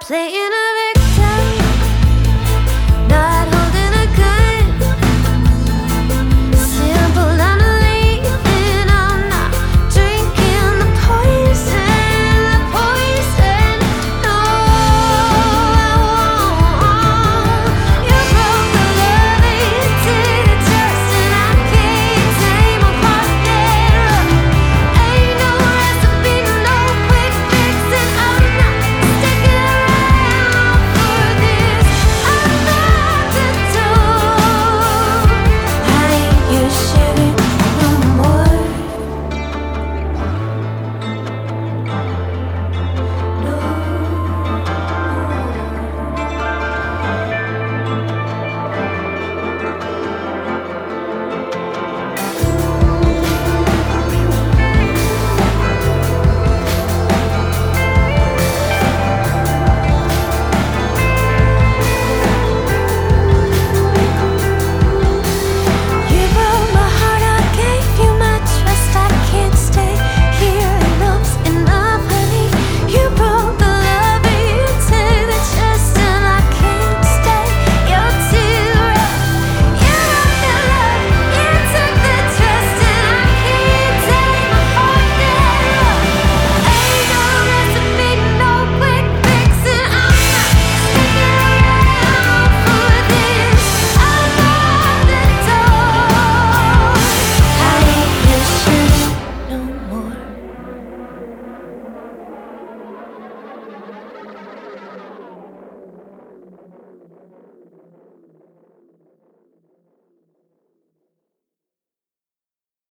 play